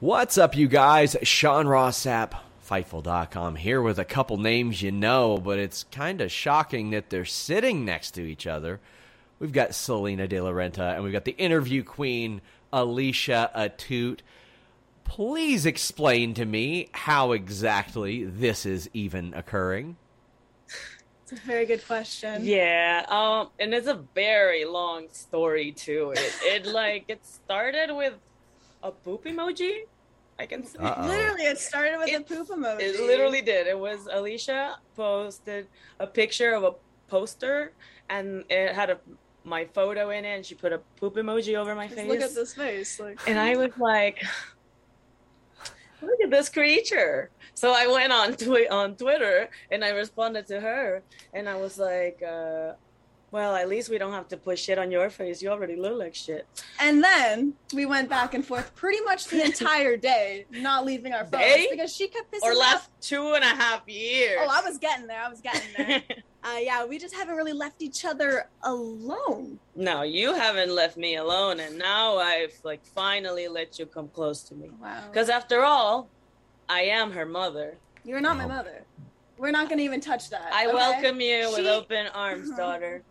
What's up, you guys? Sean Ross Sapp, Fightful.com, here with a couple names you know, but it's kind of shocking that they're sitting next to each other. We've got Salina De La Renta, and we've got the interview queen, Alicia Atout. Please explain to me how exactly this is even occurring. It's a very good question. Yeah, um, and it's a very long story too. It, it like it started with a poop emoji. I can say. Uh-oh. Literally, it started with It- a poop emoji. It literally did. It was Alicia posted a picture of a poster, and it had a my photo in it, and she put a poop emoji over my Just face. Look at this face. Like, And I was like, look at this creature. So I went on twi- on Twitter and I responded to her and I was like, uh, well, at least we don't have to put shit on your face. You already look like shit. and then we went back and forth pretty much the entire day, not leaving our phones Day? because she kept pissing Or me last off. two and a half years. Oh, I was getting there. I was getting there. uh, yeah, we just haven't really left each other alone. no, you haven't left me alone, and now I've like finally let you come close to me. Wow. Because after all, I am her mother. You're not my mother. We're not going to even touch that. I okay? welcome you with open arms, daughter.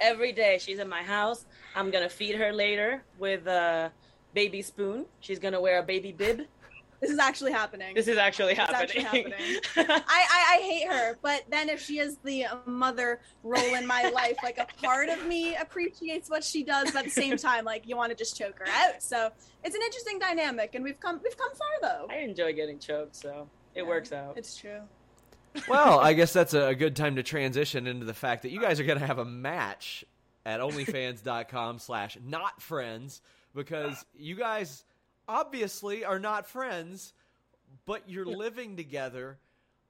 Every day she's in my house i'm gonna feed her later with a baby spoon she's gonna wear a baby bib This is actually happening. this is actually It's actually happening, I, I, I hate her, but then if she is the mother role in my life, like a part of me appreciates what she does, but at the same time, like you want to just choke her out. So it's an interesting dynamic, and we've come we've come far though. i enjoy getting choked so it Yeah, works out It's true. Well, I guess that's a good time to transition into the fact that you guys are going to have a match at onlyfans.com slash not friends because you guys obviously are not friends, but you're living together.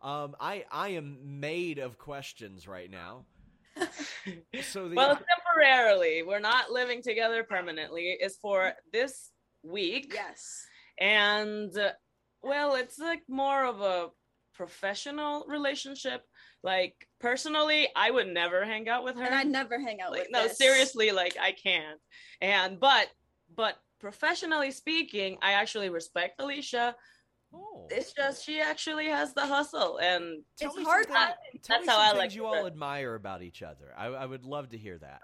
Um, I, I am made of questions right now. So the, well temporarily we're not living together permanently it's for this week Yes. and uh, well it's like more of a professional relationship like personally i would never hang out with her And I'd never hang out like with no this. seriously like i can't and but but professionally speaking i actually respect alicia oh, it's just she actually has the hustle and tell it's me hard some not- things- tell that's me how I things like you to all do. admire about each other. I, I would love to hear that.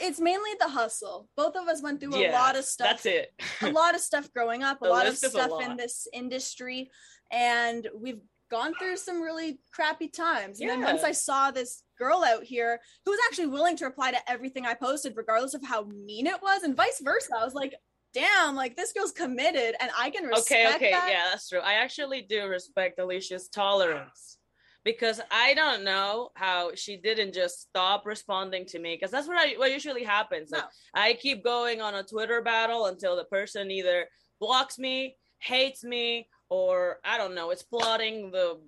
It's mainly the hustle. Both of us went through a lot of stuff. that's it a lot of stuff growing up, a lot of list is a stuff in this industry, and we've gone through some really crappy times. And then once I saw this girl out here who was actually willing to reply to everything I posted, regardless of how mean it was, and vice versa, I was like, damn, like this girl's committed, and I can respect okay. okay that. yeah that's true. I actually do respect alicia's tolerance because i don't know how she didn't just stop responding to me because that's what I, what usually happens. Like, i keep going on a twitter battle until the person either blocks me hates me or i don't know it's plotting the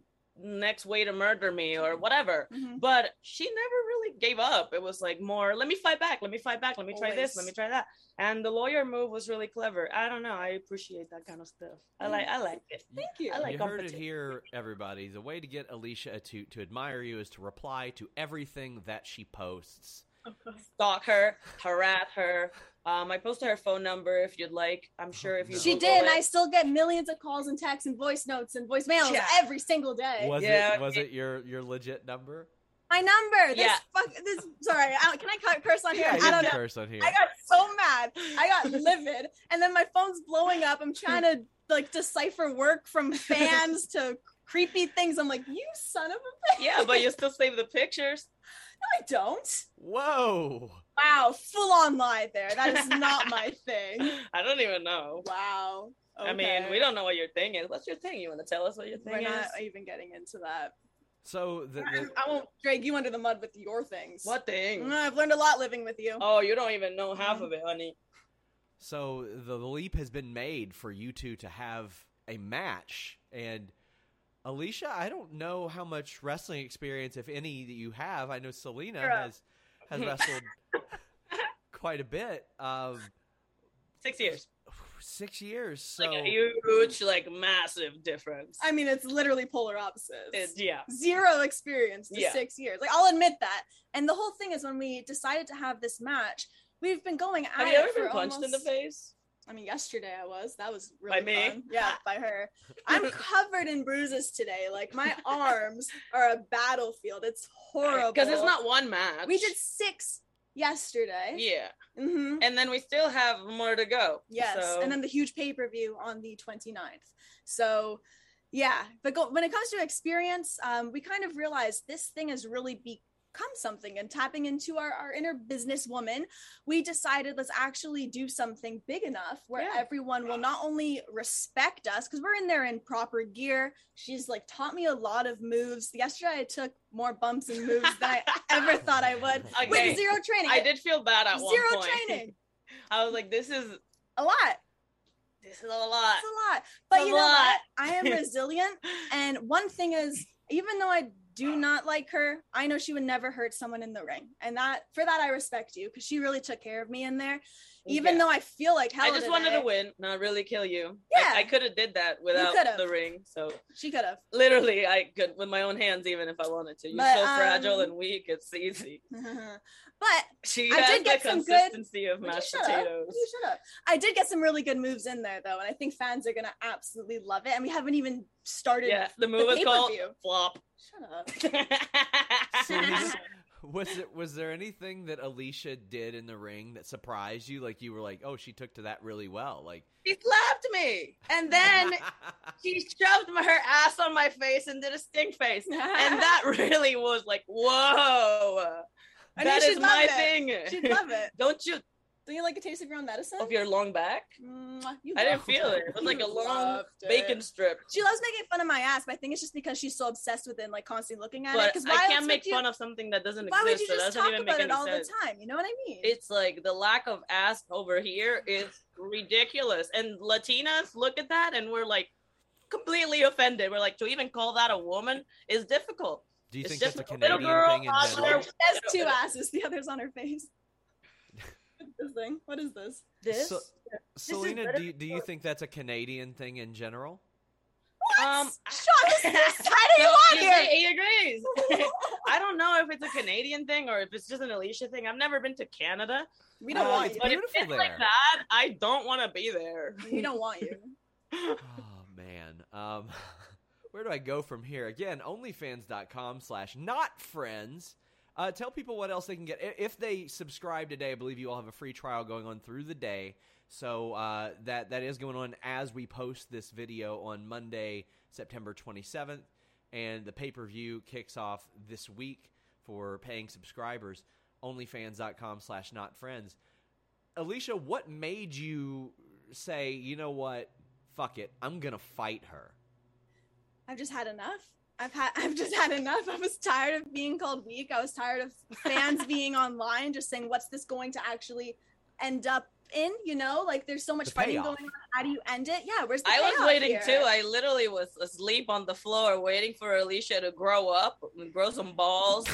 next way to murder me or whatever. Mhm. But she never really gave up. It was like more, let me fight back, let me fight back, let me try this, let me try that. And the lawyer move was really clever. I don't know. I appreciate that kind of stuff. I like I like it. Thank you. I like you heard it here, everybody. The way to get Alicia to, to admire you is to reply to everything that she posts. Stalk her, harass her. Um, I posted her phone number if you'd like. I'm sure if you She Google did, and it- I still get millions of calls and texts and voice notes and voicemails Yeah. every single day. Was Yeah. it was it your your legit number? My number. This Yeah. fuck. This. Sorry. I, can I cut curse on here? Yeah, I don't know. curse on here. I got so mad. I got livid, and then my phone's blowing up. I'm trying to like decipher work from fans to creepy things. I'm like, you son of a bitch. yeah, but you still save the pictures. No, I don't. Whoa! Wow, full on lie there. That is not my thing. I don't even know. Wow. I mean, we don't know what your thing is. What's your thing? You want to tell us what your thing We're is? not even getting into that. So the, the I won't drag you under the mud with your things. What thing? Mm, I've learned a lot living with you. Oh, you don't even know half of it, honey. so the leap has been made for you two to have a match and. Alicia, I don't know how much wrestling experience, if any, that you have. I know Salina Shut up. has has wrestled quite a bit. Um, Six years. six years. So Like a huge, like massive difference. I mean, it's literally polar opposites. It- yeah. Zero experience to Yeah. six years. Like, I'll admit that. And the whole thing is when we decided to have this match, we've been going at Have you it ever for been punched in the face? I mean, yesterday I was. That was really By me? fun. Yeah, by her. I'm covered in bruises today. Like my arms are a battlefield. It's horrible. Because it's not one match. We did six yesterday. Yeah. hmm And then we still have more to go. Yes, So- and then the huge pay per view on the 29th. So, yeah, but go, when it comes to experience, um, we kind of realized this thing has really become something. And tapping into our, our inner businesswoman, we decided let's actually do something big enough where Yeah. everyone will not only respect us because we're in there in proper gear. She's like taught me a lot of moves. Yesterday, I took more bumps and moves than I ever thought I would Okay. with zero training. I did feel bad at one zero point. training, I was like, this is a lot. this is a lot. It's a lot. But a you know what? I am resilient. And one thing is, even though I do not like her, I know she would never hurt someone in the ring. And that for that I respect you because she really took care of me in there. Even Yeah. though I feel like hell. I just wanted today. to win, not really kill you. Yeah. I, I could have did that without the ring. So She could have. literally, I could with my own hands, even if I wanted to. You're But, so fragile um, and weak. It's easy. but She I did get the some good- consistency of Would you mashed up? potatoes. You shut up? I did get some really good moves in there though, and I think fans are gonna absolutely love it. And we haven't even started. Yeah, the move is called flop. Shut up. Salina, was it was there anything that Alicia did in the ring that surprised you? Like you were like, oh, she took to that really well. Like she slapped me, and then she shoved her ass on my face and did a stink face, and that really was like, whoa. I knew That she'd is my it. thing. She'd love it. Don't you Do you like a taste of your own medicine? of your long back? Mwah, you I didn't feel it. It was like a long loved it. bacon strip. She loves making fun of my ass, but I think it's just because she's so obsessed with it and like constantly looking at it. Because I can't make fun of something that doesn't Why would exist. you so just that talk doesn't even about it all sense. the time? You know what I mean? It's like the lack of ass over here is ridiculous. And Latinas look at that and we're like completely offended. We're like, to even call that a woman is difficult. do you It's think that's a just a little Canadian girl thing in on. She has two asses. The other's on her face. What's this thing? What is this? This So- Salina, better do you, do you think that's a Canadian thing in general? um Sean, this is the side you he- here. He agrees. I don't know if it's a Canadian thing or if it's just an Alicia thing. I've never been to Canada. We don't Oh, want it's you. But if beautiful it's like that, I don't want to be there. We don't want you. oh man um where do i go from here again onlyfans.com slash not friends uh, tell people what else they can get. If they subscribe today i believe you all have a free trial going on through the day. So uh, that that is going on as we post this video on monday september 27th and the pay-per-view kicks off this week for paying subscribers. Onlyfans.com slash not friends. Alicia what made you say you know what? Fuck it. I'm gonna fight her. I've just had enough. I've had I've just had enough. I was tired of being called weak. I was tired of fans being online just saying, "What's this going to actually end up in? You know, like there's so much The fighting payoff. going on. How do you end it? Yeah, where's the I was waiting here? too. I literally was asleep on the floor waiting for Alicia to grow up grow some balls.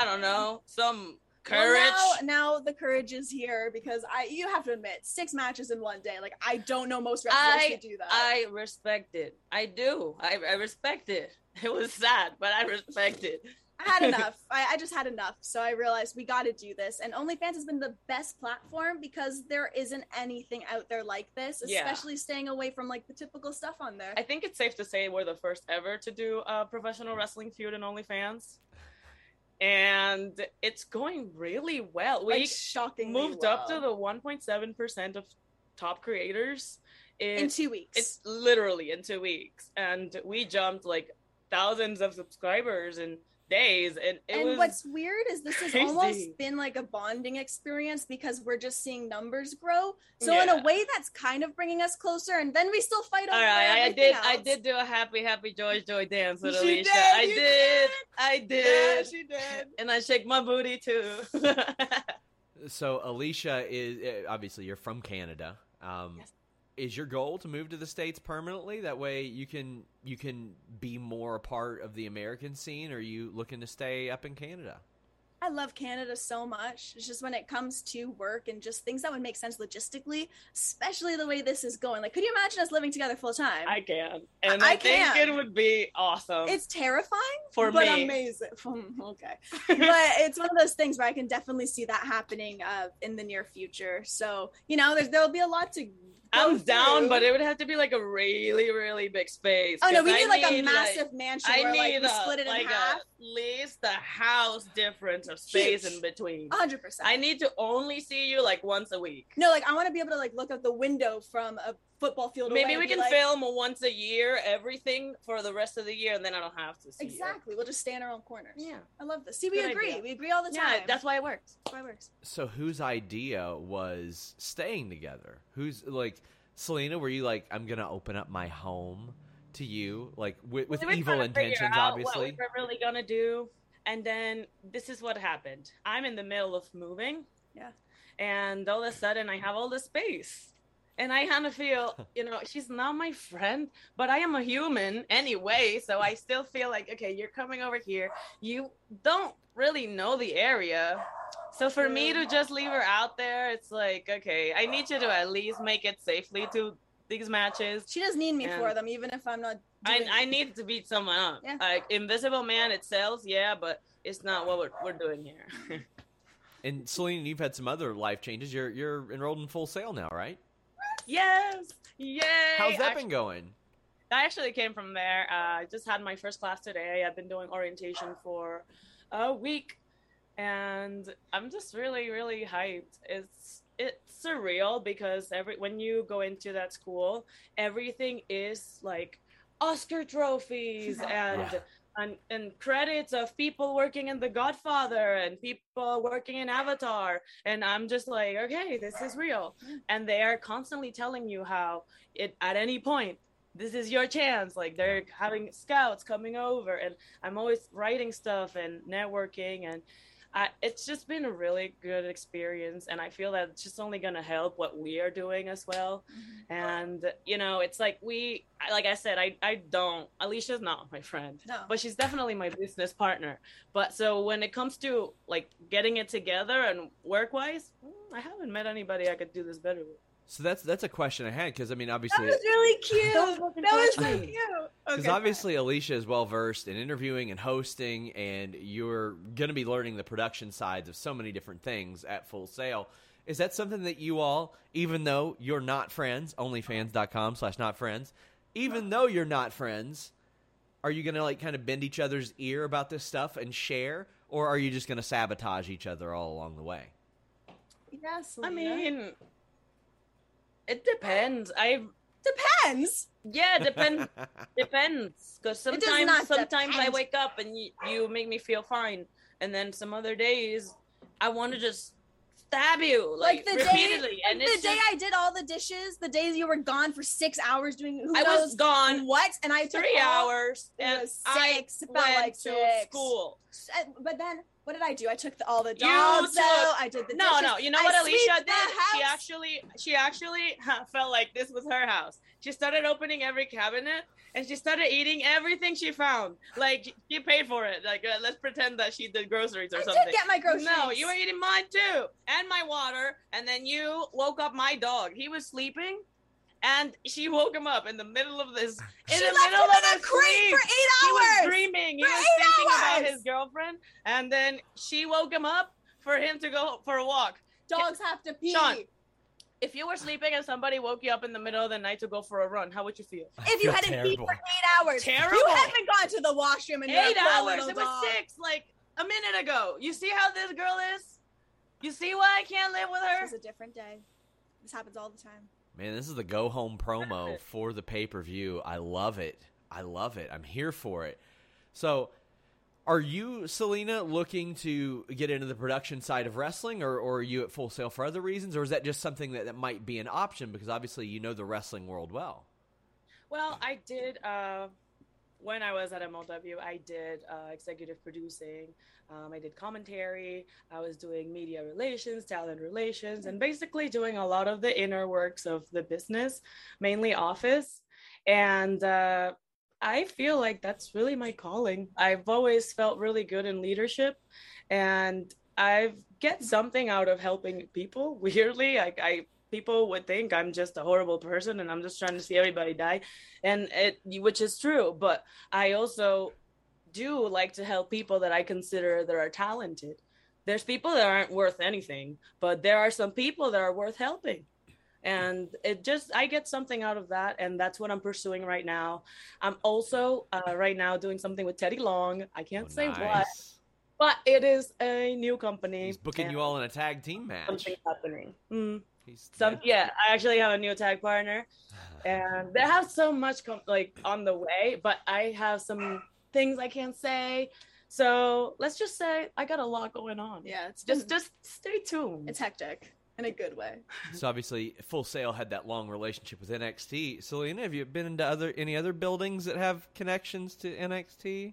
I don't know, some courage. Well, now, now the courage is here because I you have to admit six matches in one day. Like I don't know most wrestlers I who do that. I respect it. I do. I, I respect it. It was sad, but I respect it. I had enough. I, I just had enough. So I realized we got to do this. And OnlyFans has been the best platform because there isn't anything out there like this, Yeah. especially staying away from like the typical stuff on there. I think it's safe to say we're the first ever to do a professional wrestling feud in OnlyFans. And it's going really well. We like shocking. moved up to the 1.7% of top creators in, in two weeks. it's literally in two weeks. And we jumped like thousands of subscribers in days. And it and was what's weird is this has crazy. almost been like a bonding experience because we're just seeing numbers grow. So in a way, that's kind of bringing us closer. And then we still fight over all right, I, I everything did. I did do a happy, happy, joy, joy dance with She Alicia. did, I did. did. I Yeah, did. she did. and I shake my booty too. So Alicia is eh, obviously you're from Canada. Um, Yes. Is your goal to move to the states permanently? That way you can you can be more a part of the American scene. Or are you looking to stay up in Canada? I love Canada so much. It's just when it comes to work and just things that would make sense logistically, especially the way this is going. Like, could you imagine us living together full time? I can, and I I, think can. it would be awesome. It's terrifying For me. but me. amazing. okay, but it's one of those things where I can definitely see that happening uh, in the near future. So you know, there's there'll be a lot to. I'm down, but it would have to be like a really, really big space. Oh no, we I need like a need, massive mansion I where like need we a, split it in like half. at least the house difference of space Huge. in between. hundred percent. I need to only see you like once a week. no, like I want to be able to like look out the window from a football field. Maybe and we can like, film once a year, everything for the rest of the year, and then I don't have to see you. Exactly. We'll just stay in our own corners. Yeah. I love this. See, we Good agree. idea. We agree all the time. Yeah, that's why it works. That's why it works. So whose idea was staying together? Who's like Salina? Were you like I'm gonna open up my home to you, like with, with evil trying to figure intentions, obviously? What we were really gonna do, and then this is what happened. I'm in the middle of moving. Yeah. And all of a sudden, I have all the space, and I kind of feel, you know, she's not my friend, but I am a human anyway. So I still feel like, okay, you're coming over here. You don't really know the area. So for me to just leave her out there, it's like, okay, I need you to at least make it safely to these matches. She doesn't need me And- for them, even if I'm not. I, Doing I need to beat someone up. Yeah. Like Invisible Man, it sells, yeah, but it's not what we're, we're doing here. And Salina, you've had some other life changes. You're you're enrolled in Full Sail now, right? yes, yay! How's that Actu- been going? I actually came from there. Uh, I just had my first class today. I've been doing orientation for a week, and I'm just really, really hyped. It's it's surreal because every when you go into that school, everything is like Oscar trophies and. Yeah. And, and credits of people working in The Godfather and people working in Avatar, and I'm just like, okay, this is real. And they are constantly telling you how it at any point this is your chance like they're having scouts coming over and i'm always writing stuff and networking and I, it's just been a really good experience and i feel that it's just only going to help what we are doing as well. Mm-hmm. And you know it's like we like i said i, I don't alicia's not my friend No. but she's definitely my business partner. But so when it comes to like getting it together and work wise mm, i haven't met anybody i could do this better with So that's that's a question I had because I mean, obviously That was really cute. Don't That was touch so cute. Because Okay. obviously Alicia is well versed in interviewing and hosting, and you're going to be learning the production sides of so many different things at Full Sail. Is that something that you all, even though you're not friends, onlyfans.com slash not friends, even though you're not friends, are you going to like kind of bend each other's ear about this stuff and share, or are you just going to sabotage each other all along the way? Yes, I mean, it depends. I depends. yeah, depends. depends because It does sometimes not sometimes I wake up and you, you make me feel fine, and then some other days I want to just stab you Like, like, the day, repeatedly. like and the it's day just- I did all the dishes, the days you were gone for six hours doing who I knows was gone what, and I took three all- hours It and was I six. It felt went like to school. But then what did I do? I took the, all the dogs took- out. I did the no, dishes. no. You know I what Alicia did? She actually, she actually felt like this was her house. She started opening every cabinet and she started eating everything she found. Like she paid for it. Like uh, let's pretend that she did groceries or I something. did get my groceries. No, you were eating mine too, and my water. And then you woke up my dog. He was sleeping, and she woke him up in the middle of this. In She the left middle him of in a his sleep. for eight hours. He was dreaming. He was eight thinking about his girlfriend, and then she woke him up for him to go for a walk. Dogs have to pee. Sean. If you were sleeping and somebody woke you up in the middle of the night to go for a run, how would you feel? If you hadn't peed for eight hours, Terrible. you haven't gone to the washroom in Eight hours. little It was six, like a minute ago. You see how this girl is? You see why I can't live with her? It's a different day. This happens all the time. Man, this is the go home promo for the pay per view. I love it. I love it. I'm here for it. So, are you, Salina, looking to get into the production side of wrestling, or, or are you at Full Sail for other reasons, or is that just something that, that might be an option because obviously you know the wrestling world well? Well, I did. Uh, when I was at MLW, I did uh, executive producing. Um, I did commentary. I was doing media relations, talent relations, and basically doing a lot of the inner works of the business, mainly office. And uh, I feel like that's really my calling. I've always felt really good in leadership, and I get something out of helping people. Weirdly, I, I people would think I'm just a horrible person and I'm just trying to see everybody die, and it which is true. But I also do like to help people that I consider that are talented. There's people that aren't worth anything, but there are some people that are worth helping. And it just, I get something out of that. And that's what I'm pursuing right now. I'm also uh, right now doing something with Teddy Long. I can't Oh, say what, but it is a new company. He's booking you all in a tag team match. Something's happening. Mm. He's, Some, yeah, I actually have a new tag partner and they have so much com- like on the way but i have some things i can't say so let's just say i got a lot going on Yeah, it's just just just stay tuned it's hectic in a good way. So obviously, Full Sail had that long relationship with NXT. Salina, have you been into other any other buildings that have connections to NXT?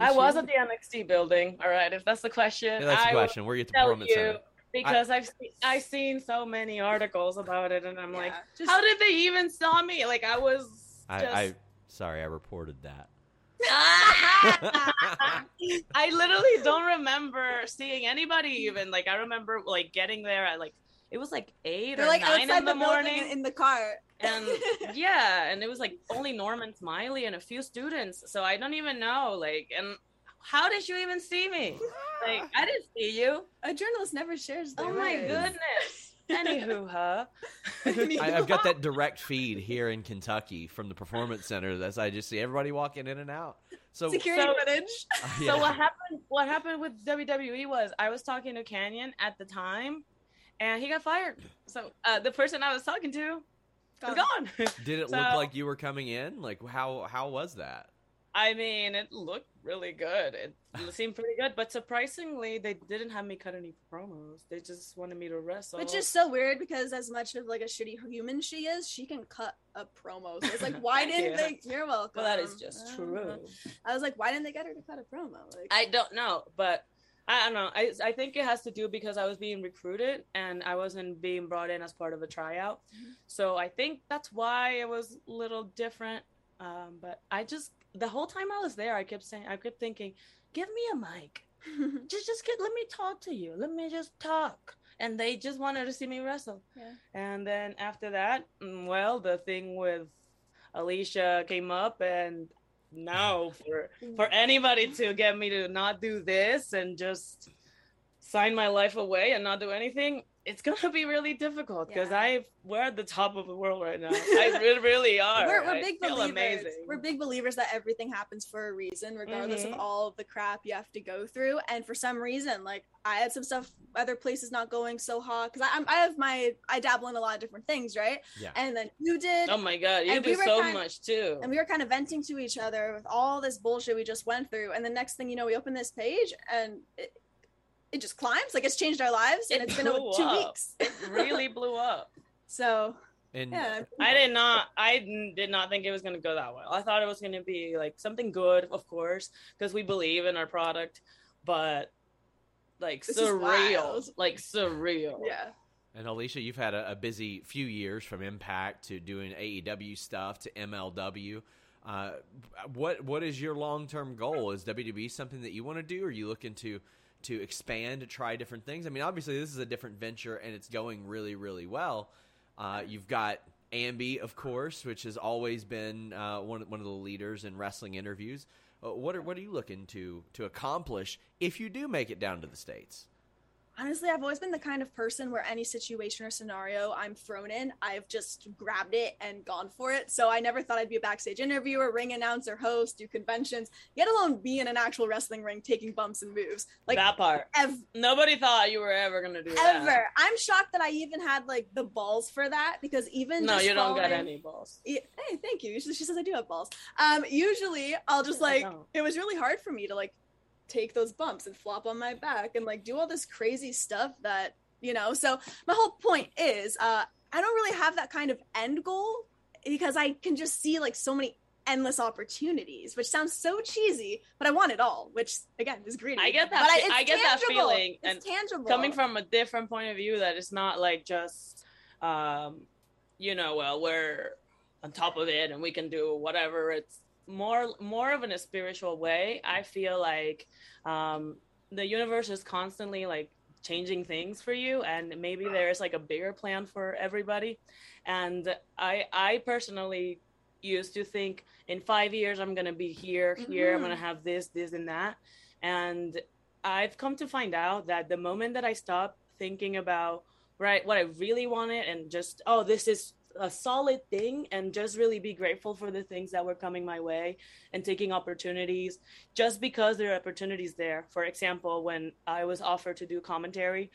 I was at the nxt building all right if that's the question Yeah, that's the I question. Where are you at the Performance you Center? because i've se- i've seen so many articles about it and i'm like just- how did they even saw me like i was I, just I sorry, I reported that. I literally don't remember seeing anybody even. Like I remember like getting there at like it was like 8 They're or like nine outside in the, the, morning. in- in the car. and yeah, and it was like only Norman Smiley and a few students. So I don't even know. Like and how did you even see me? Like I didn't see you. a journalist never shares their Oh my words. goodness. Anywho, huh? I, I've got that direct feed here in Kentucky from the Performance Center. That's I just see everybody walking in and out. So security So- footage. uh, yeah. So what happened? What happened with WWE was I was talking to Canyon at the time, and he got fired. So uh, the person I was talking to is gone. Did it So- look like you were coming in? Like how how was that? I mean, it looked really good. It seemed pretty good, but surprisingly, they didn't have me cut any promos. They just wanted me to wrestle. Which is so weird because as much of like a shitty human she is, she can cut a promo. So it's like, why didn't Yeah. they? You're welcome. well, that is just true. I was like, why didn't they get her to cut a promo? Like, I don't know, but I don't know. I I think it has to do because I was being recruited and I wasn't being brought in as part of a tryout. Mm-hmm. So I think that's why it was a little different. Um, but I just the whole time I was there, I kept saying, I kept thinking, give me a mic. just just get let me talk to you. Let me just talk. And they just wanted to see me wrestle. Yeah. And then after that, mm, well, the thing with Alicia came up and now for for anybody to get me to not do this and just sign my life away and not do anything, it's gonna be really difficult because Yeah. I we're at the top of the world right now. I re- really are. We're, we're I big feel believers. amazing. We're big believers that everything happens for a reason, regardless Mhm. of all of the crap you have to go through. And for some reason, like I had some stuff, other places not going so hot because I'm I have my I dabble in a lot of different things, right? Yeah. And then you did, Oh my god, you And do we were so kind- much too. and we were kind of venting to each other with all this bullshit we just went through. And the next thing you know, we open this page and it, it just climbs. Like it's changed our lives, and It it's been blew over two up. weeks. It really blew up. So And yeah, I did not. I did not think it was gonna go that well. I thought it was gonna be like something good, of course, because we believe in our product, but like This surreal, like surreal. yeah. And Alicia, you've had a, a busy few years from Impact to doing AEW stuff to MLW. Uh, what what is your long term goal? Is WWE something that you want to do? Or are you looking to to expand to try different things? I mean, obviously this is a different venture and it's going really really well. Uh, you've got Ambi, of course, which has always been uh, one one of the leaders in wrestling interviews. Uh, what are what are you looking to to accomplish if you do make it down to the states? Honestly, I've always been the kind of person where any situation or scenario I'm thrown in, I've just grabbed it and gone for it. So I never thought I'd be a backstage interviewer, ring announcer, host, do conventions, let alone be in an actual wrestling ring taking bumps and moves. Like that part. ev- Nobody thought you were ever gonna do that. ever. I'm shocked that I even had like the balls for that because even No, you don't got any balls. Hey, thank you. She, she says I do have balls. Um, usually I'll just like it was really hard for me to like take those bumps and flop on my back and like do all this crazy stuff that you know. So my whole point is, uh, I don't really have that kind of end goal because I can just see like so many endless opportunities, which sounds so cheesy, but I want it all, which again is greedy. I get that But it's I get that feeling, It's tangible. Coming from a different point of view, that it's not like just, um, you know, well, we're on top of it and we can do whatever. It's more more of in a spiritual way. I feel like um, the universe is constantly like changing things for you and maybe there's like a bigger plan for everybody and i i personally used to think in five years i'm gonna be here here i'm Mhm. gonna have this this and that and i've come to find out that the moment that i stop thinking about right what i really wanted and just oh this is a solid thing and just really be grateful for the things that were coming my way and taking opportunities just because there are opportunities there. For example, when I was offered to do commentary,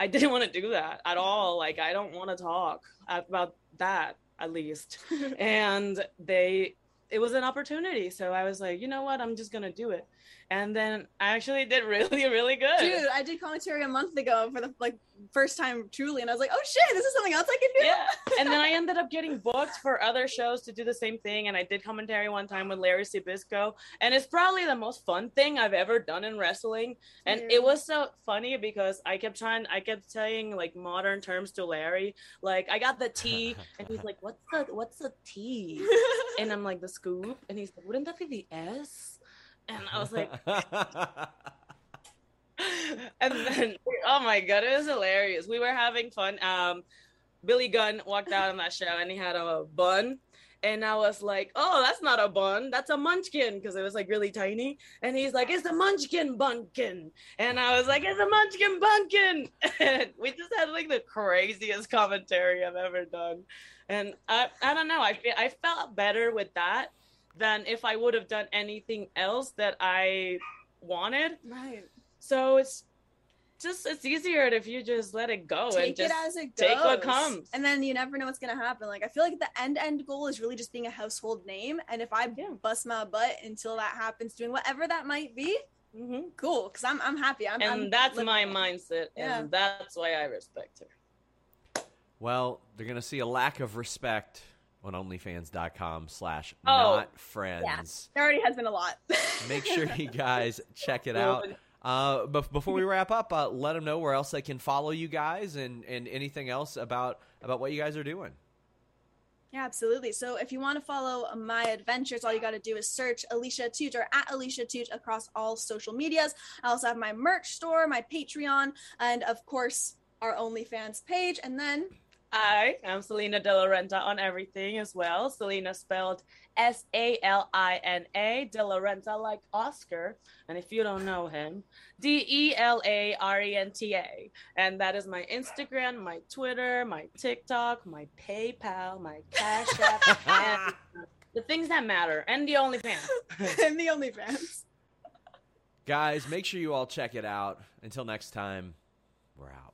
I didn't want to do that at all. Like, I don't want to talk about that at least. and they, it was an opportunity. So I was like, you know what? I'm just going to do it. And then I actually did really, really good. Dude, I did commentary a month ago for the like first time truly, and I was like, oh shit, this is something else I can do. yeah. And then I ended up getting booked for other shows to do the same thing. And I did commentary one time with Larry Zbyszko. And it's probably the most fun thing I've ever done in wrestling. And Yeah. it was so funny because I kept trying, I kept saying like modern terms to Larry. Like, I got the T. And he's like, what's the, what's the T? And I'm like, the scoop. And he's like, wouldn't that be the S? And I was like, and then oh my god it was hilarious. We were having fun. Um billy gunn walked out on that show and he had a bun. And i was like oh that's not a bun. That's a munchkin because it was like really tiny. And he's like it's a munchkin bunkin. And i was like it's a munchkin bunkin. And we just had like the craziest commentary i've ever done. And i i don't know. I feel i felt better with that than if i would have done anything else that i wanted right. so it's just it's easier if you just let it go and Take just it as it goes. take what comes. And then you never know what's gonna happen. Like I feel like the end end goal is really just being a household name. And if I Yeah. bust my butt until that happens, doing whatever that might be, Mhm. cool. Cause I'm I'm happy. I'm and I'm that's my it. mindset, Yeah. and that's why I respect her. Well, they're going to see a lack of respect on OnlyFans.com slash Oh, not friends. There already has been a lot. Make sure you guys check it out. Uh, but before we wrap up, uh, let them know where else they can follow you guys and, and anything else about about what you guys are doing. Yeah, absolutely. So if you want to follow my adventures, all you got to do is search Alicia Atout or at Alicia Atout across all social medias. I also have my merch store, my Patreon, and of course, our OnlyFans page. And then I am Salina De La Renta on everything as well. Salina spelled S A L I N A, De La Renta like Oscar. And if you don't know him, D E L A R E N T A. And that is my Instagram, my Twitter, my TikTok, my PayPal, my Cash App, and the things that matter, and the OnlyFans. and the OnlyFans. Guys, make sure you all check it out. Until next time, we're out.